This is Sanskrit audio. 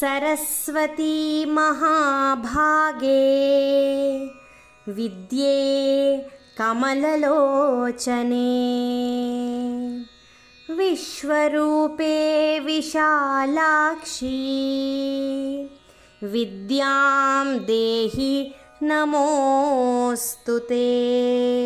सरस्वती महाभागे। विद्ये कमललोचने। विश्वरूपे विशालाक्षी। विद्यां देहि नमोऽस्तु ते।